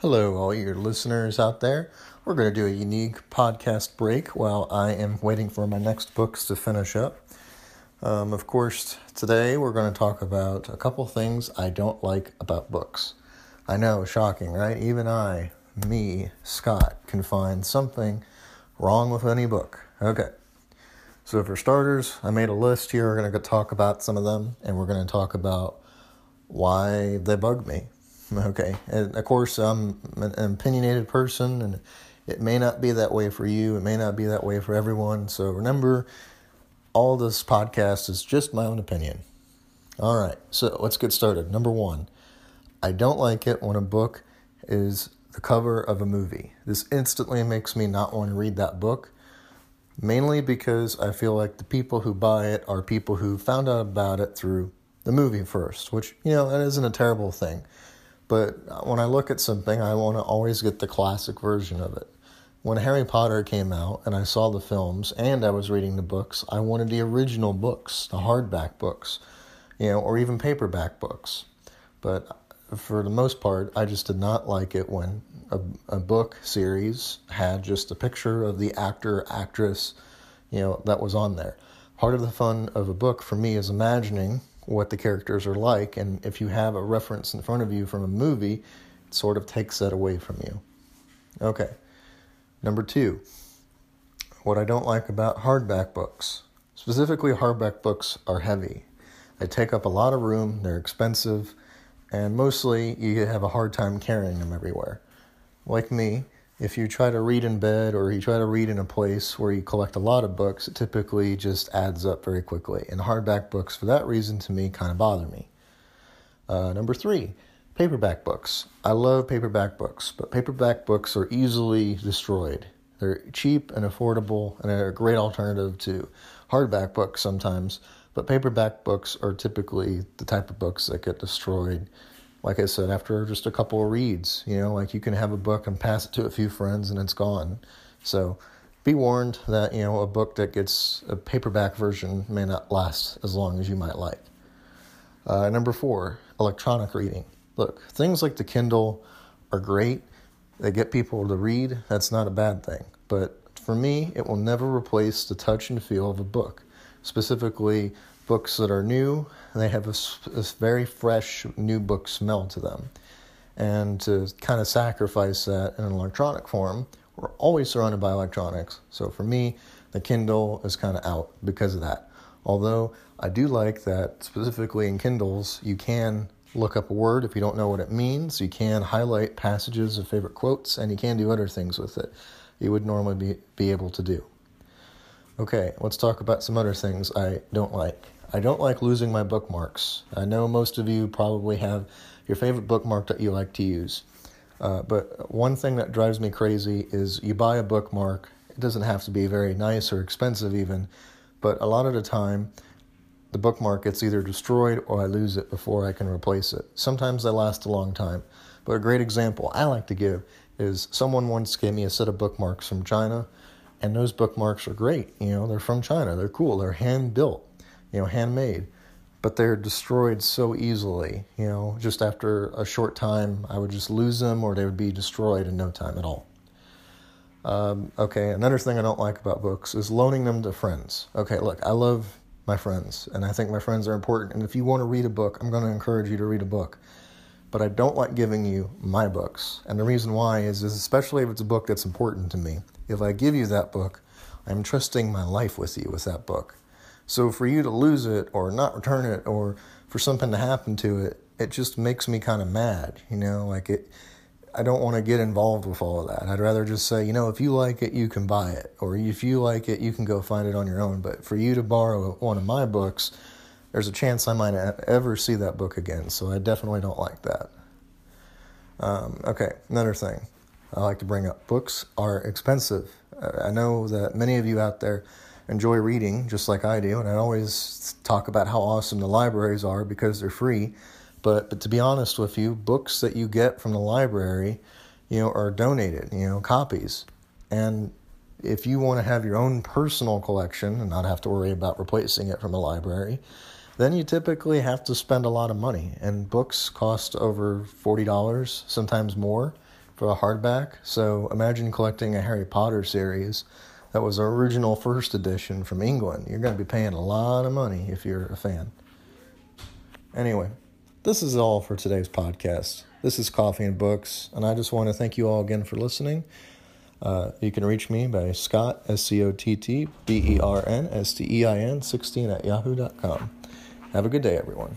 Hello, all your listeners out there. We're going to do a unique podcast break while I am waiting for my next books to finish up. Um, of course, today we're going to talk about a couple things I don't like about books. I know, shocking, right? Even I, me, Scott, can find something wrong with any book. Okay. So, for starters, I made a list here. We're going to talk about some of them, and we're going to talk about why they bug me. Okay, and of course, I'm an opinionated person, and it may not be that way for you. It may not be that way for everyone. So remember, all this podcast is just my own opinion. All right, so let's get started. Number one, I don't like it when a book is the cover of a movie. This instantly makes me not want to read that book, mainly because I feel like the people who buy it are people who found out about it through the movie first, which, you know, that isn't a terrible thing. But when I look at something, I want to always get the classic version of it. When Harry Potter came out and I saw the films and I was reading the books, I wanted the original books, the hardback books, you know, or even paperback books. But for the most part, I just did not like it when a, a book series had just a picture of the actor, actress, you know, that was on there. Part of the fun of a book for me is imagining what the characters are like. And if you have a reference in front of you from a movie, it sort of takes that away from you. Okay. Number two, what I don't like about hardback books. Specifically, hardback books are heavy. They take up a lot of room, they're expensive, and mostly you have a hard time carrying them everywhere. Like me, if you try to read in bed or you try to read in a place where you collect a lot of books, it typically just adds up very quickly. And hardback books, for that reason, to me, kind of bother me. Uh, number three, paperback books. I love paperback books, but paperback books are easily destroyed. They're cheap and affordable and they're a great alternative to hardback books sometimes, but paperback books are typically the type of books that get destroyed like I said, after just a couple of reads, you know, like you can have a book and pass it to a few friends and it's gone. So be warned that, you know, a book that gets a paperback version may not last as long as you might like. Uh, number four, electronic reading. Look, things like the Kindle are great. They get people to read. That's not a bad thing. But for me, it will never replace the touch and feel of a book, specifically books that are new, they have a, a very fresh new book smell to them. And to kind of sacrifice that in an electronic form, we're always surrounded by electronics. So for me, the Kindle is kind of out because of that. Although I do like that specifically in Kindles, you can look up a word if you don't know what it means. You can highlight passages of favorite quotes, and you can do other things with it you would normally be, be able to do. Okay, let's talk about some other things I don't like. I don't like losing my bookmarks. I know most of you probably have your favorite bookmark that you like to use. Uh, but one thing that drives me crazy is you buy a bookmark. It doesn't have to be very nice or expensive, even, but a lot of the time, the bookmark gets either destroyed or I lose it before I can replace it. Sometimes they last a long time. But a great example I like to give is someone once gave me a set of bookmarks from China, and those bookmarks are great. You know, they're from China, they're cool, they're hand built you know, handmade. But they're destroyed so easily, you know, just after a short time, I would just lose them or they would be destroyed in no time at all. Um, okay, another thing I don't like about books is loaning them to friends. Okay, look, I love my friends, and I think my friends are important. And if you want to read a book, I'm going to encourage you to read a book. But I don't like giving you my books. And the reason why is, is especially if it's a book that's important to me. If I give you that book, I'm trusting my life with you with that book. So for you to lose it or not return it or for something to happen to it, it just makes me kind of mad, you know, like it I don't want to get involved with all of that. I'd rather just say, you know, if you like it, you can buy it or if you like it, you can go find it on your own, but for you to borrow one of my books, there's a chance I might ever see that book again, so I definitely don't like that. Um, okay, another thing I like to bring up books are expensive. I know that many of you out there enjoy reading just like I do, and I always talk about how awesome the libraries are because they're free. But but to be honest with you, books that you get from the library, you know, are donated, you know, copies. And if you want to have your own personal collection and not have to worry about replacing it from a library, then you typically have to spend a lot of money. And books cost over $40, sometimes more, for a hardback. So imagine collecting a Harry Potter series that was the original first edition from England. You're going to be paying a lot of money if you're a fan. Anyway, this is all for today's podcast. This is Coffee and Books, and I just want to thank you all again for listening. Uh, you can reach me by Scott, S C O T T B E R N S T E I N 16 at yahoo.com. Have a good day, everyone.